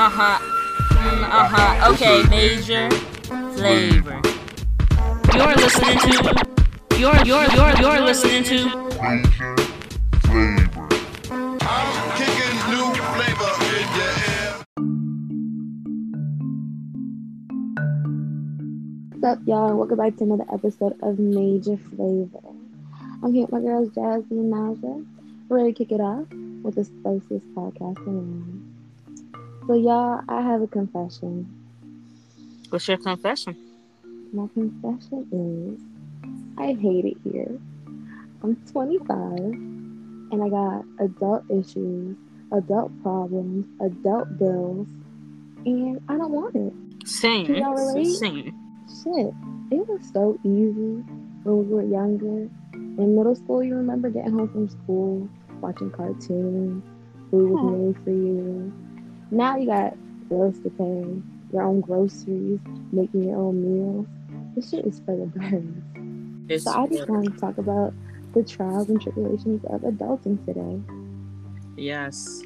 uh huh. Mm, uh huh. Okay, major flavor. You're listening to. You're you're you're you're listening to. Major flavor. I'm kicking new flavor in your ear. What's up, y'all? Welcome back to another episode of Major Flavor. I'm here with my girls, Jasmine and Naja. We're ready to kick it off with the spiciest podcast around. So, y'all, I have a confession. What's your confession? My confession is I hate it here. I'm 25 and I got adult issues, adult problems, adult bills, and I don't want it. Same. Can y'all relate? Same. Shit, it was so easy when we were younger. In middle school, you remember getting home from school, watching cartoons, food was Hmm. made for you. Now you got bills to pay, your own groceries, making your own meals. This shit is for the birds. It's So I just want to talk about the trials and tribulations of adulting today. yes.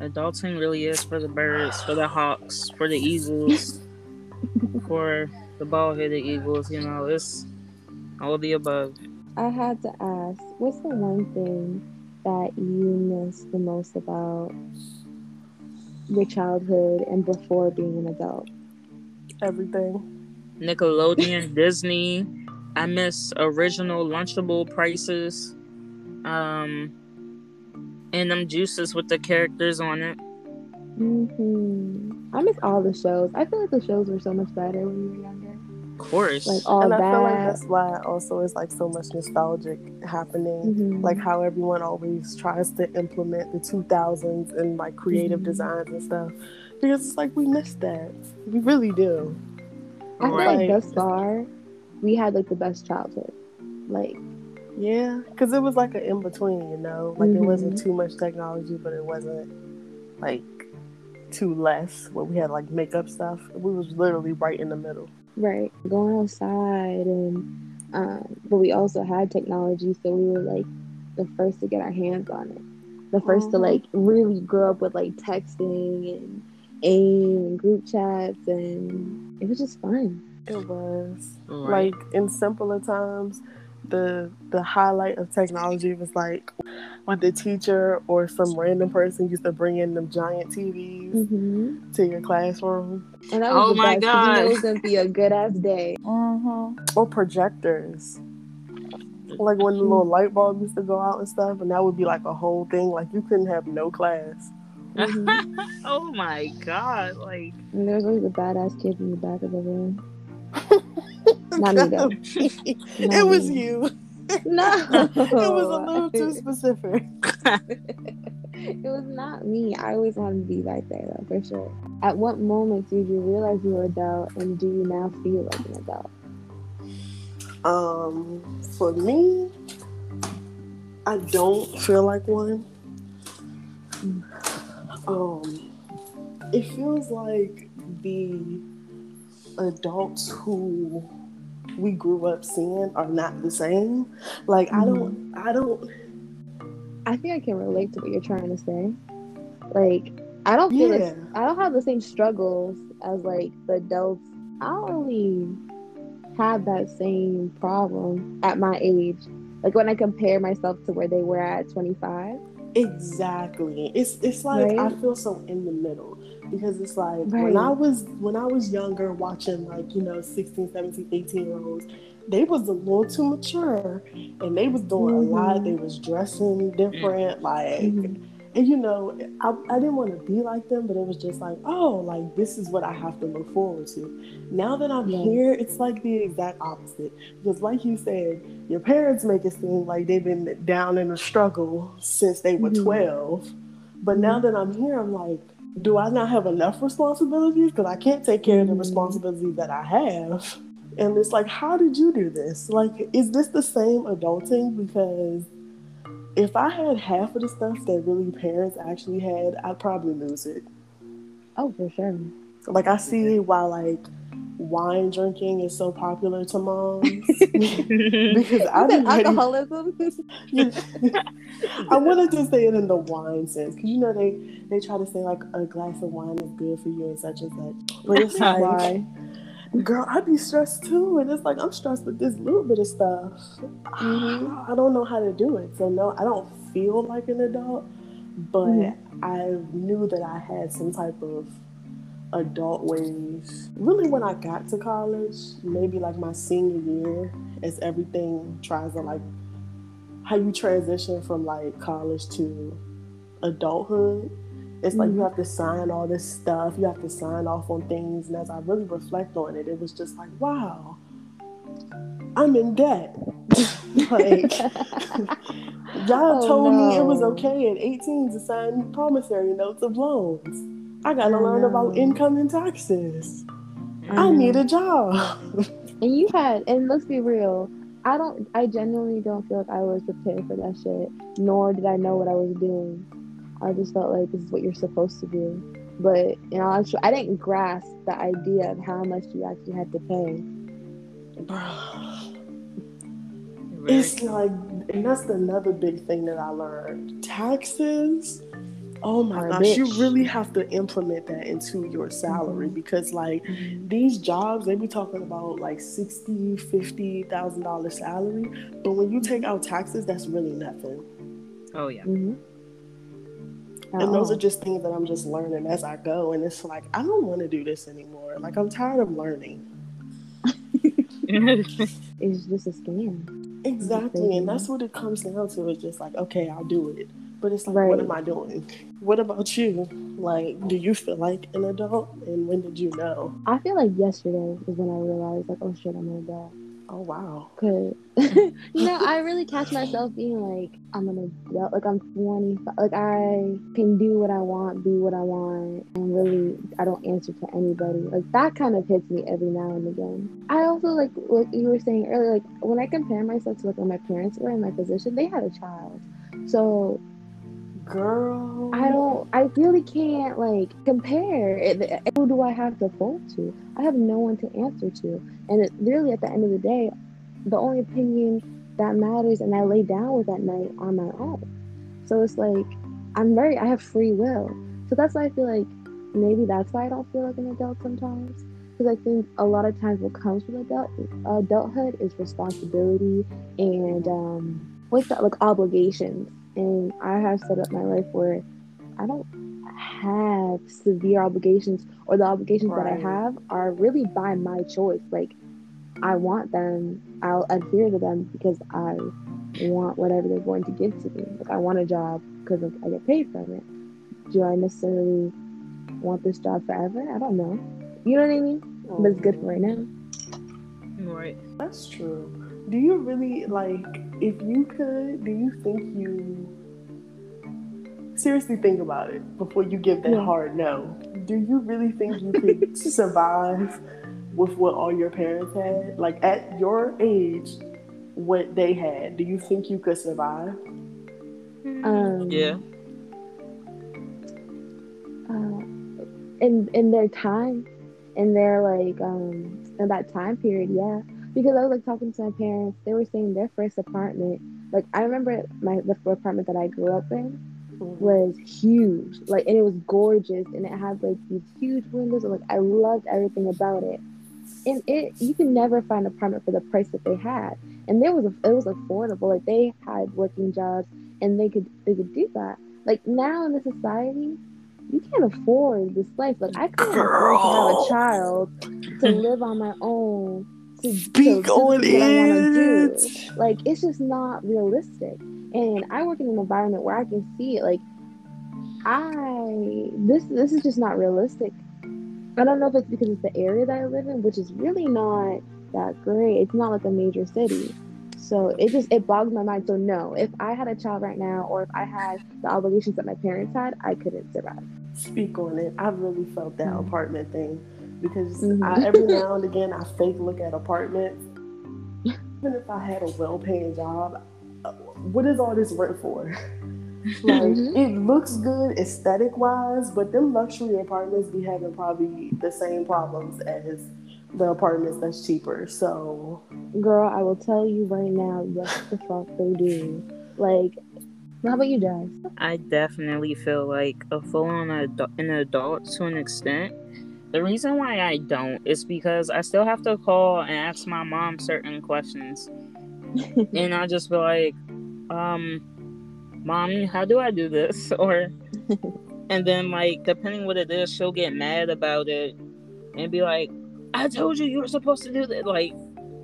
Adulting really is for the birds, for the hawks, for the eagles, for the bald-headed eagles. You know, it's all of the above. I had to ask, what's the one thing that you miss the most about your childhood and before being an adult? everything. Nickelodeon, Disney. I miss original Lunchable prices. Um, and them juices with the characters on it. Mm-hmm. I miss all the shows. I feel like the shows were so much better when we were younger. Of course. Like all and that. I feel like that's why also it's like so much nostalgic happening. Mhm. Like how everyone always tries to implement the 2000s and like creative Mhm. designs and stuff. Because it's like we miss that. We really do. I feel Right. like thus far, we had like the best childhood. Like, Yeah. Because it was like an in between, you know? Like it wasn't Mhm. too much technology, but it wasn't like too less where we had like makeup stuff. We was literally right in the middle. Right, going outside, and um, but we also had technology, so we were like the first to get our hands on it. The 1st to Mhm. like really grow up with like texting and AIM and group chats, and it was just fun. It was. Right. Like in simpler times, the the highlight of technology was like when the teacher or some random person used to bring in them giant TVs hmm to your classroom. And that was Oh the my best. 'cause You God. it was gonna be a good ass day. Or projectors. Like when the little light bulb used to go out and stuff, and that would be like a whole thing. Like you couldn't have no class. Mhm. oh my god! Like and there was always a badass kid in the back of the room. Not me though. it was you. No, It was a little too specific. it was not me. I always wanted to be back there though, for sure. At what moment did you realize you were adult, and do you now feel like an adult? Um, for me, I don't feel like one. Um, it feels like the adults who we grew up seeing are not the same. Like I don't, mm-hmm. I don't. I think I can relate to what you're trying to say. Like, I don't feel Yeah. this, I don't have the same struggles as like the adults. I don't really have that same problem at my age. Like when I compare myself to where they were at 25. Exactly. It's it's like I feel so in the middle because it's like Right. when I was when I was younger watching like, you know, 16, 17, 18 year olds, they was a little too mature and they was doing a lot. Mhm. They was dressing different, like Mhm. and you know, I, I didn't want to be like them, but it was just like, oh, like this is what I have to look forward to. Now that I'm Yes. here, it's like the exact opposite. Because, like you said, your parents make it seem like they've been down in a struggle since they were Mhm. 12. But now that I'm here, I'm like, do I not have enough responsibilities? Because I can't take care of the responsibilities that I have. And it's like, how did you do this? Like, is this the same adulting? Because if I had half of the stuff that really parents actually had, I'd probably lose it. Oh, for sure. Like I see why like wine drinking is so popular to moms because I've been alcoholism. I wanted to say it in the wine sense because you know they they try to say like a glass of wine is good for you and such and such, but it's like, Why? girl, I'd be stressed too, and it's like I'm stressed with this little bit of stuff. Mhm. I don't know how to do it, so no, I don't feel like an adult, but Mhm. I knew that I had some type of adult ways. Really, when I got to college, maybe like my senior year, as everything tries to like how you transition from like college to adulthood. It's like you mm-hmm. have to sign all this stuff, you have to sign off on things. And as I really reflect on it, it was just like, wow, I'm in debt. like, y'all Oh, told me it was okay at 18 to sign promissory notes of loans. I gotta Oh, learn about no. income and taxes. I I need a job. And you had, and let's be real, I don't, I genuinely don't feel like I was prepared for that shit, nor did I know what I was doing. I just felt like this is what you're supposed to do. But, you know, actually, I didn't grasp the idea of how much you actually had to pay. Bro. It's like, and that's another big thing that I learned. Taxes. Oh my Are a gosh, you really have to implement that into your salary because, like, these jobs they be talking about like sixty, fifty thousand dollar salary, but when you take out taxes, that's really nothing. Oh yeah. Mm-hmm. And those are just things that I'm just learning as I go. And it's like I don't want to do this anymore. Like I'm tired of learning. it's just a scam. Exactly, and that's what it comes down to. It's just like, okay, I'll do it, but it's like, what am I doing? What about you? Like, do you feel like an adult? And when did you know? I feel like yesterday is when I realized, like, oh shit, I'm an adult. Oh wow. Cause you know, I really catch myself being like, I'm an adult, like I'm 25, like I can do what I want, be what I want, and really, I don't answer to anybody. Like that kind of hits me every now and again. I also like what you were saying earlier, like when I compare myself to like when my parents were in my position, they had a child, so Girl. I don't, I really can't like compare. Who do I have to fold to? I have no one to answer to. And it, really, at the end of the day, the only opinion that matters and I lay down with at night on my own. So it's like, I'm very, I have free will. So that's why I feel like maybe that's why I don't feel like an adult sometimes. Because I think a lot of times what comes with adult adulthood is responsibility and um, what's that like obligations. And I have set up my life where I don't have severe obligations, or the obligations that I have are really by my choice. Like I want them, I'll adhere to them because I want whatever they're going to give to me. Like I want a job because I get paid from it. Do I necessarily want this job forever? I don't know. You know what I mean? But it's good oh. for right now. Right. That's true. Do you really like if you could, do you think you seriously think about it before you give that Yeah. hard no? Do you really think you could survive with what all your parents had? Like at your age, what they had, do you think you could survive? Um, Yeah. uh, in in their time, in their like um in that time period, yeah. Because I was like talking to my parents, they were saying their first apartment. Like I remember my the apartment that I grew up in mm-hmm. was huge, like and it was gorgeous, and it had like these huge windows. And, like I loved everything about it. And it you can never find an apartment for the price that they had. And there was a, it was affordable. Like they had working jobs, and they could they could do that. Like now in the society, you can't afford this life. Like I couldn't afford to have a child to live on my own. To, to Speak do on what I wanna do. it. Like it's just not realistic. And I work in an environment where I can see it. Like I this this is just not realistic. I don't know if it's because it's the area that I live in, which is really not that great. It's not like a major city. So it just it bogs my mind. So no, if I had a child right now or if I had the obligations that my parents had, I couldn't survive. Speak on it. I really felt that Mhm. apartment thing because Mhm. I, every now and again I fake look at apartments. Even if I had a well-paying job, what is all this rent for? like Mhm. it looks good aesthetic wise, but them luxury apartments be having probably the same problems as the apartments that's cheaper. So, Girl, I will tell you right now, yes, the fuck they do. Like, how about you, Jazz? I definitely feel like a full-on adult, an adult to an extent. The reason why I don't is because I still have to call and ask my mom certain questions, and I just be like, um, "Mommy, how do I do this?" Or, and then like depending what it is, she'll get mad about it and be like, "I told you you were supposed to do that." Like,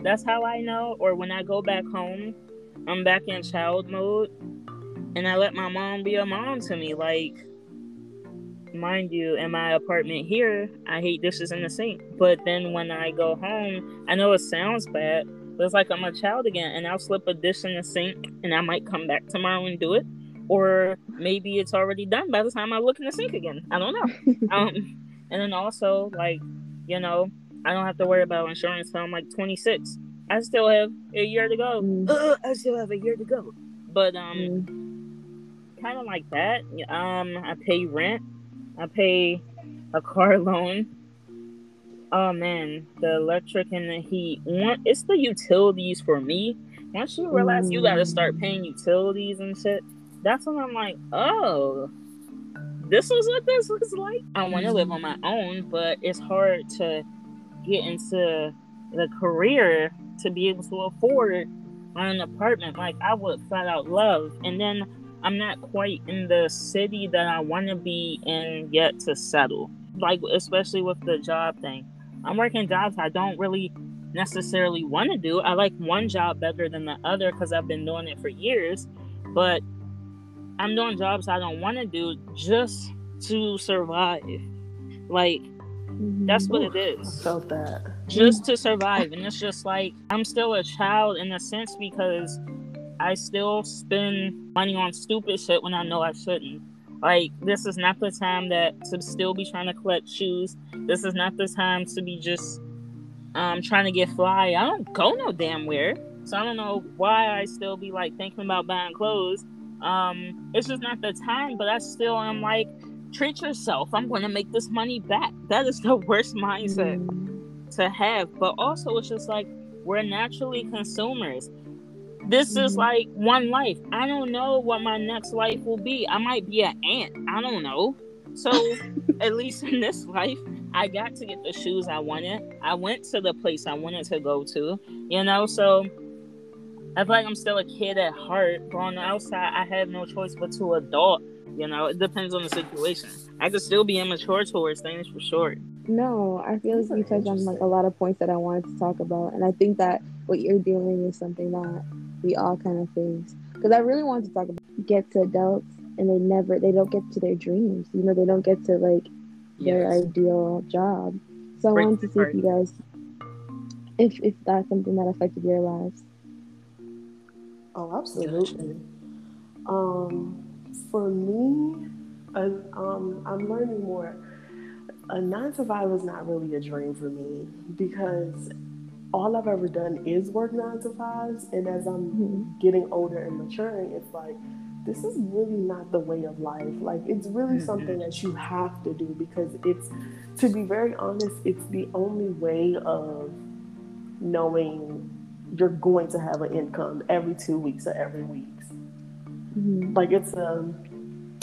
that's how I know. Or when I go back home, I'm back in child mode, and I let my mom be a mom to me. Like, mind you, in my apartment here, I hate dishes in the sink. But then when I go home, I know it sounds bad, but it's like I'm a child again, and I'll slip a dish in the sink, and I might come back tomorrow and do it. Or maybe it's already done by the time I look in the sink again. I don't know. um, and then also, like, you know, I don't have to worry about insurance until I'm like 26. I still have a year to go. Mm. Ugh, I still have a year to go. But um, Mm. kind of like that. Um, I pay rent. I pay a car loan. Oh man, the electric and the heat. One, it's the utilities for me. Once you realize you got to start mm. paying utilities and shit, that's when I'm like, oh, this is what this looks like. I want to live on my own, but it's hard to get into the career to be able to afford an apartment like I would flat out love. And then I'm not quite in the city that I want to be in yet to settle. Like, especially with the job thing. I'm working jobs I don't really necessarily want to do. I like one job better than the other because I've been doing it for years. But I'm doing jobs I don't want to do just to survive. Like, that's what it is. I felt that. just to survive. And it's just like I'm still a child in a sense because I still spend money on stupid shit when I know I shouldn't. Like this is not the time that to still be trying to collect shoes. This is not the time to be just um trying to get fly. I don't go no damn where. So I don't know why I still be like thinking about buying clothes. Um it's just not the time, but I still am like treat yourself. I'm gonna make this money back. That is the worst mindset to have. But also, it's just like we're naturally consumers. This is Mhm. like one life. I don't know what my next life will be. I might be an ant. I don't know. So, at least in this life, I got to get the shoes I wanted. I went to the place I wanted to go to, you know? So, I feel like I'm still a kid at heart, but on the outside, I have no choice but to adult. You know, it depends on the situation. I could still be immature towards things for sure. No, I feel like you touched on like a lot of points that I wanted to talk about, and I think that what you're doing is something that we all kind of face. Because I really wanted to talk about get to adults, and they never, they don't get to their dreams. You know, they don't get to like their Yes. ideal job. So I wanted to see if you guys, if if that's something that affected your lives. Oh, absolutely. Um, for me, uh, um, I'm learning more. A nine to five is not really a dream for me because all I've ever done is work nine to fives, and as I'm Mhm. getting older and maturing, it's like this is really not the way of life. Like it's really Mhm. something that you have to do because it's, to be very honest, it's the only way of knowing you're going to have an income every two weeks or every week. Mhm. Like it's a,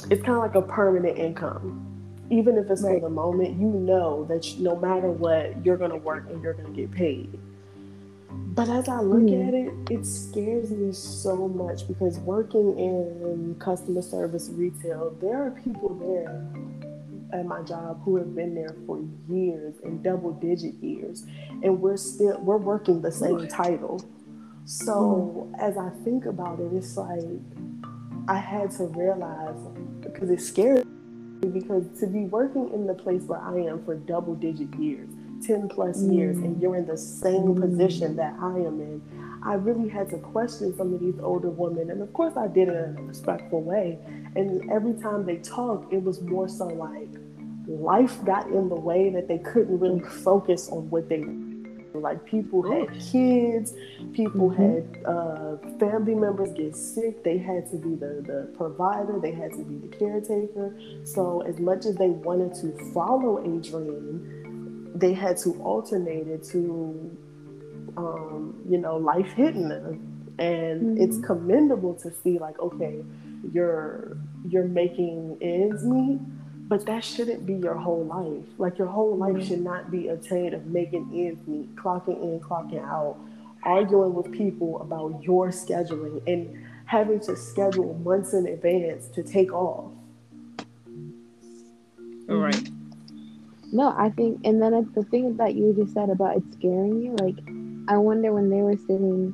it's kind of like a permanent income. Even if it's Right. for the moment, you know that you- no matter what, you're gonna work and you're gonna get paid. But as I look Mhm. at it, it scares me so much because working in customer service retail, there are people there at my job who have been there for years and double digit years and we're still we're working the same title. So as i think about it it's like i had to realize because it scares me because to be working in the place where i am for double digit years 10 plus years and you're in the same Mm. position that i am in i really had to question some of these older women. And of course i did it in a respectful way. And every time they talked it was more so like life got in the way that they couldn't really focus on what they like people had kids people Mhm. had uh, family members get sick. They had to be the, the provider. They had to be the caretaker. So as much as they wanted to follow a dream they had to alternate it to, um, you know, life hitting them. And Mhm. it's commendable to see, like, okay, you're you're making ends meet, but that shouldn't be your whole life. Like your whole life Mhm. should not be obtained of making ends meet, clocking in, clocking out, arguing with people about your scheduling, and having to schedule months in advance to take off. Mhm. Right. No, I think, and then it's the thing that you just said about it scaring you. Like, I wonder when they were sitting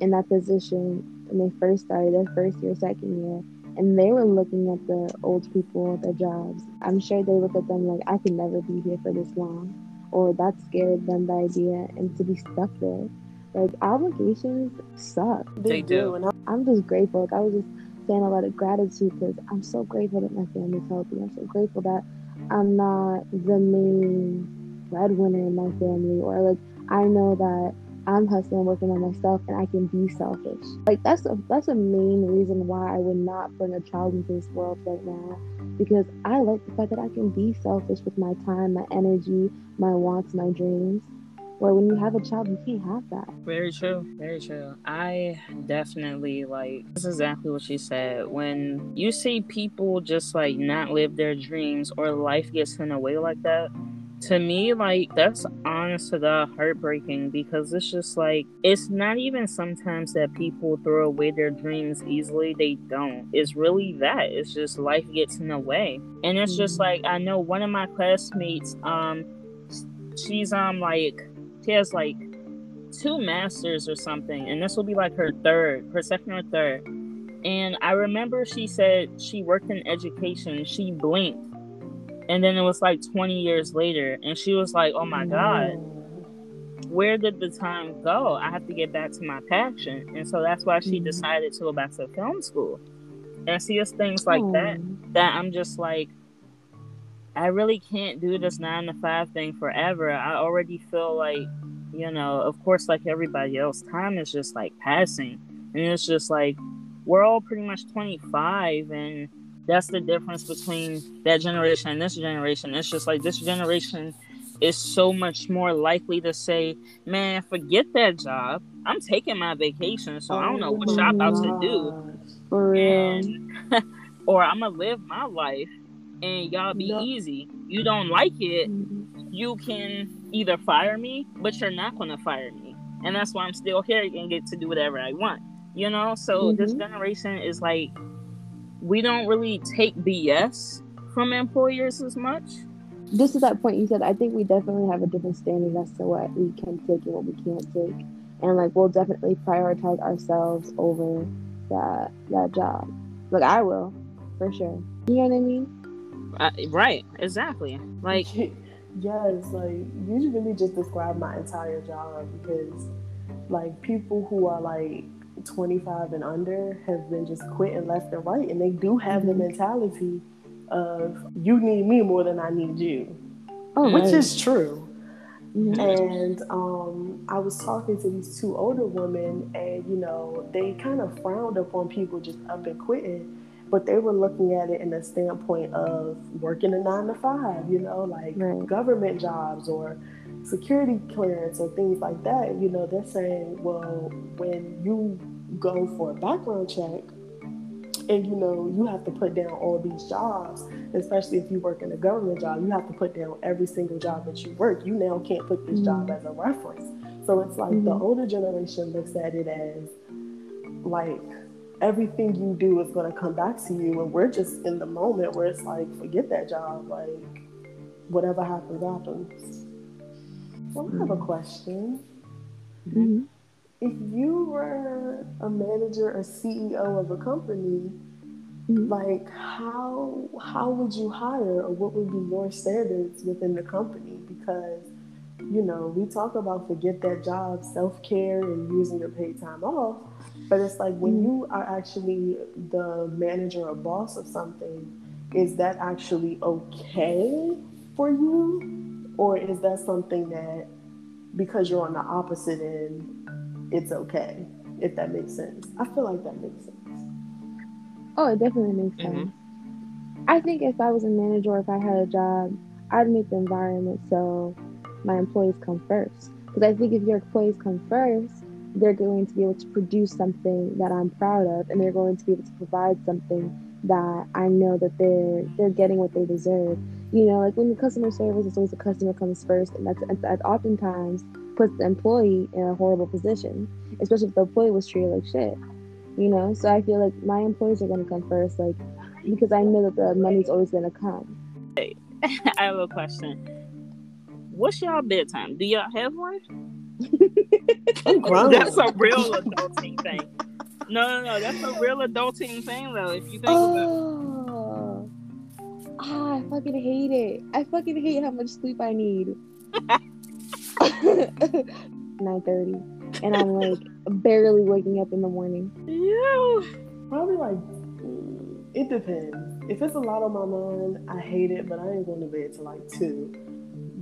in that position when they first started their first year, second year, and they were looking at the old people, their jobs. I'm sure they look at them like, I can never be here for this long, or that scared them the idea, and to be stuck there. Like, obligations suck. They do. And I'm just grateful. Like I was just saying a lot of gratitude because I'm so grateful that my family's healthy. I'm so grateful that I'm not the main breadwinner in my family, or like I know that I'm hustling, working on myself, and I can be selfish. Like that's a that's a main reason why I would not bring a child into this world right now, because I like the fact that I can be selfish with my time, my energy, my wants, my dreams. Where when you have a child, you can't have that. Very true. Very true. I definitely like this is exactly what she said. When you see people just like not live their dreams or life gets in the way like that, to me, like that's honest to God heartbreaking because it's just like it's not even sometimes that people throw away their dreams easily. They don't. It's really that. It's just life gets in the way. And it's just like I know one of my classmates, um, she's um like she has like two masters or something, and this will be like her third, her second or third. And I remember she said she worked in education. She blinked, and then it was like 20 years later, and she was like, "Oh my god, where did the time go? I have to get back to my passion." And so that's why she Mhm. decided to go back to film school. And see, it's things like that that I'm just like, I really can't do this nine to five thing forever. I already feel like, you know, of course, like everybody else, time is just like passing. And it's just like, we're all pretty much 25, and that's the difference between that generation and this generation. It's just like this generation is so much more likely to say, man, forget that job. I'm taking my vacation, so I don't know what y'all about to do and or I'm gonna live my life and y'all be No. easy. You don't like it, Mhm. you can either fire me, but you're not gonna fire me, and that's why I'm still here and get to do whatever I want. You know, so this Mhm. generation is like we don't really take BS from employers as much. Just to that point you said, I think we definitely have a different standard as to what we can take and what we can't take. And like we'll definitely prioritize ourselves over that that job. Like I will, for sure. You know what I mean? Uh, right? Exactly. Like yes, like you really just described my entire job because like people who are like 25 and under have been just quitting left and right and they do have the Mhm. mentality of you need me more than I need you, Oh, which right. is true. Mhm. And um, I was talking to these two older women, and you know, they kind of frowned upon people just up and quitting, but they were looking at it in the standpoint of working a nine to five, you know, like Right. government jobs or security clearance or things like that. You know, they're saying, well, when you go for a background check, and you know, you have to put down all these jobs, especially if you work in a government job, you have to put down every single job that you work. You now can't put this job as a reference. So it's like the Mhm. older generation looks at it as like everything you do is going to come back to you. And we're just in the moment where it's like, forget that job. Like, whatever happens, happens. So I have a question. Mhm. If you were a manager or CEO of a company, Mhm. like how how would you hire or what would be your standards within the company because you know we talk about forget that job self-care and using your paid time off but it's like when Mhm. you are actually the manager or boss of something is that actually okay for you or is that something that because you're on the opposite end it's okay if that makes sense i feel like that makes sense Oh, it definitely makes Mhm. sense. I think if I was a manager or if I had a job, I'd make the environment so my employees come first. Because I think if your employees come first, they're going to be able to produce something that I'm proud of, and they're going to be able to provide something that I know that they're they're getting what they deserve. You know, like when the customer service is always the customer comes first, and that's that oftentimes puts the employee in a horrible position, especially if the employee was treated like shit. You know, so I feel like my employees are gonna come first, like because I know that the money's always gonna come. I have a question. What's y'all bedtime? Do y'all have one? I'm grown. That's a real adulting thing. No, no, no. That's a real adulting thing, though. If you think about it. Oh, ah, I fucking hate it. I fucking hate how much sleep I need. Nine thirty, and I'm like barely waking up in the morning. Yeah. Probably like it depends. If it's a lot on my mind, I hate it, but I ain't going to bed till like two.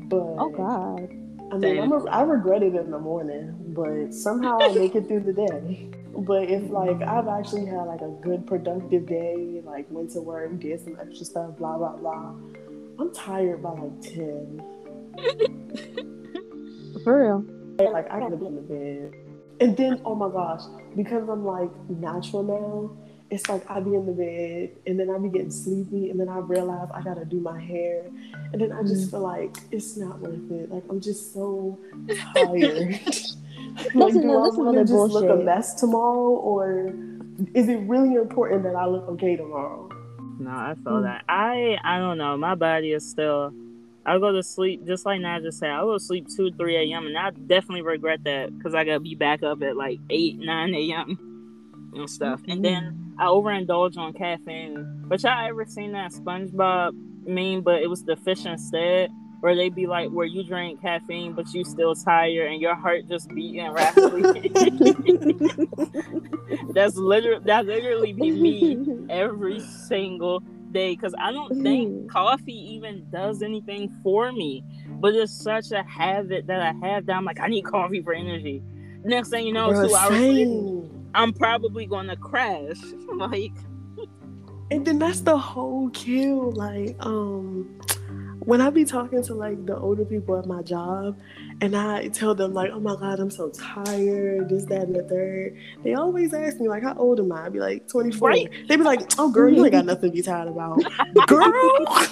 But Oh God. I mean, I'm a, I regret it in the morning, but somehow I make it through the day. But if like I've actually had like a good productive day, like went to work, did some extra stuff, blah blah blah, I'm tired by like ten. For real. Like I could have been to bed. And then oh my gosh, because I'm like natural now, it's like I be in the bed and then I be getting sleepy and then I realize I gotta do my hair. And then I just feel like it's not worth it. Like I'm just so tired. like, Listen, do no, I want to the just look a mess tomorrow or is it really important that I look okay tomorrow? No, I feel Mm. that. I I don't know. My body is still. I go to sleep just like Nat just said. I go to sleep two, three a.m. and I definitely regret that because I gotta be back up at like eight, nine a.m. and stuff. And then I overindulge on caffeine. But y'all ever seen that SpongeBob meme? But it was the fish instead, where they be like, where you drink caffeine but you still tired and your heart just beating rapidly. that's literally that literally be me every single day because I don't think mm. coffee even does anything for me. But it's such a habit that I have that I'm like, I need coffee for energy. Next thing you know, two hours later. I'm probably gonna crash. like, And then that's the whole kill. Like, um, when I be talking to like the older people at my job, and I tell them like, "Oh my god, I'm so tired," this, that, and the third. They always ask me like, "How old am I?" I be like, "24." Right. They be like, "Oh, girl, you ain't got nothing to be tired about, girl."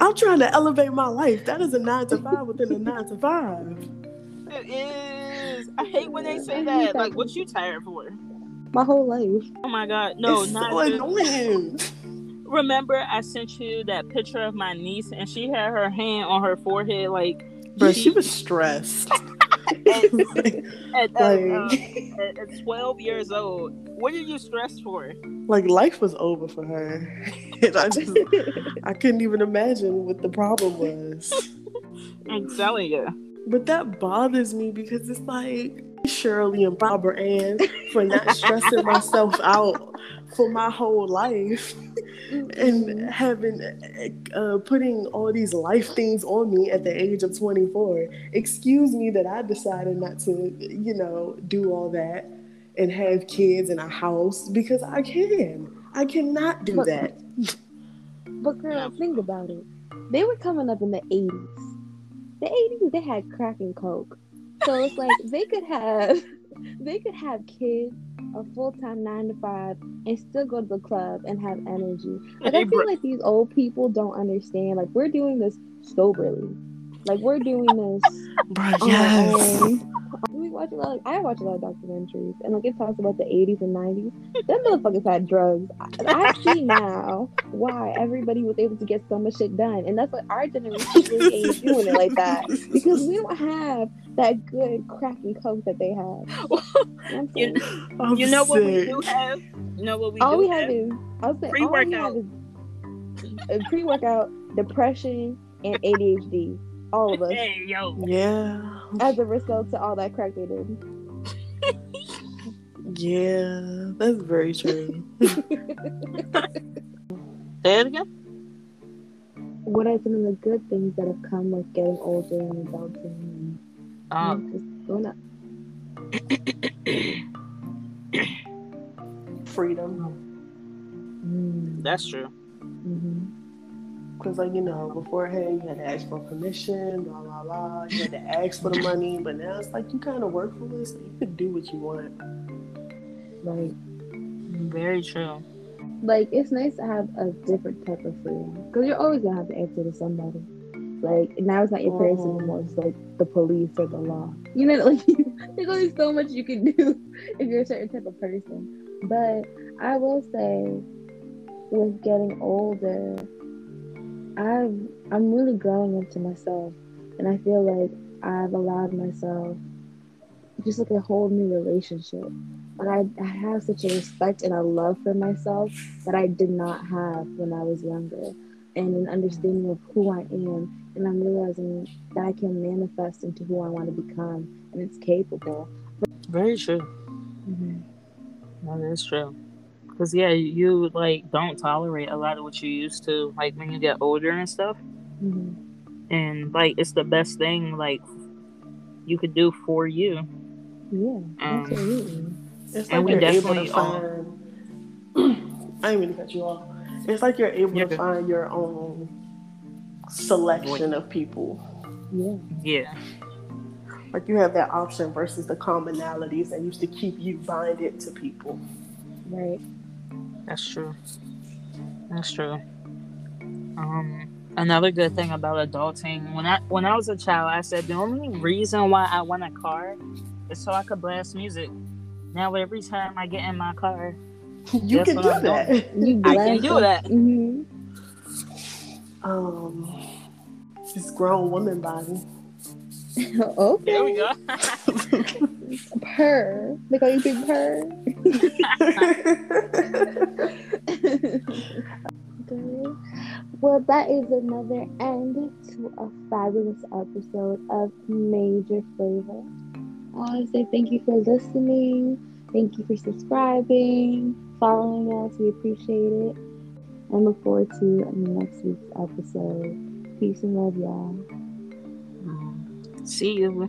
I'm trying to elevate my life. That is a nine to five within a nine to five. it is. I hate when they say that. that. Like, what you tired for? My whole life. Oh my god, no, it's not so just- annoying. Remember, I sent you that picture of my niece, and she had her hand on her forehead, like, But she was stressed. like, at, at, like, um, at, at 12 years old. What are you stressed for? like life was over for her, and I just I couldn't even imagine what the problem was. I'm telling you. But that bothers me because it's like Shirley and Barbara Ann for not stressing myself out for my whole life and having uh, putting all these life things on me at the age of 24. Excuse me that I decided not to, you know, do all that and have kids in a house because I can. I cannot do But- that. But girl, think about it. They were coming up in the eighties. The eighties, they had crack and coke. So it's like they could have, they could have kids, a full time nine to five, and still go to the club and have energy. Like I feel like these old people don't understand. Like we're doing this soberly. Like we're doing this Bruh, yes. Our own. We watch a lot. Of, I watch a lot of documentaries, and like it talks about the '80s and '90s. Them motherfuckers had drugs. I, I see now why everybody was able to get so much shit done, and that's why our generation really ain't doing it like that because we don't have that good crack and coke that they have. You know what You- saying? I'm You know what we do have? You know what we all do we have? have is I was saying all we Pre-workout. have is a pre-workout, depression, and ADHD. All of us, Hey, yo. Yeah. as a result to all that crack they did. Yeah, that's very true. Say it again? what are some of the good things that have come with getting older and adulting and you Um, know, just growing up? Freedom. Mm, that's true. Because, like, you know, beforehand you had to ask for permission, blah, blah, blah. You had to ask for the money, but now it's like you kind of work for it, so you can do what you want. Like, Very true. like it's nice to have a different type of freedom because you're always gonna have to answer to somebody. Like now it's not your parents Mhm. anymore; it's like the police or the law. You know, like there's only so much you can do if you're a certain type of person. But I will say, with getting older, I've I'm really growing into myself, and I feel like I've allowed myself just like a whole new relationship. But I, I have such a respect and a love for myself that I did not have when I was younger, and an understanding of who I am. And I'm realizing that I can manifest into who I want to become, and it's capable. Very true. Mm-hmm. That is true. Cause yeah, you like don't tolerate a lot of what you used to, like when you get older and stuff. Mhm. And like it's the best thing like you could do for you. Yeah, Um, absolutely. It's And like we you're able to definitely all- find. I didn't mean to cut you off. It's like you're able You're to find your own selection of people. Yeah, Yeah. Like you have that option versus the commonalities that used to keep you binded to people. right. That's true. That's true. Um, another good thing about adulting when I when I was a child, I said the only reason why I want a car is so I could blast music. Now every time I get in my car, You can do I'm that. You I can do that. hmm Um, this grown woman body. okay. there we go. Purr. They call you Big Purr. Okay. Well, that is another end to a fabulous episode of Major Flavor. I want to say thank you for listening. Thank you for subscribing, following us. We appreciate it. And look forward to next week's episode. Peace and love, y'all. See you.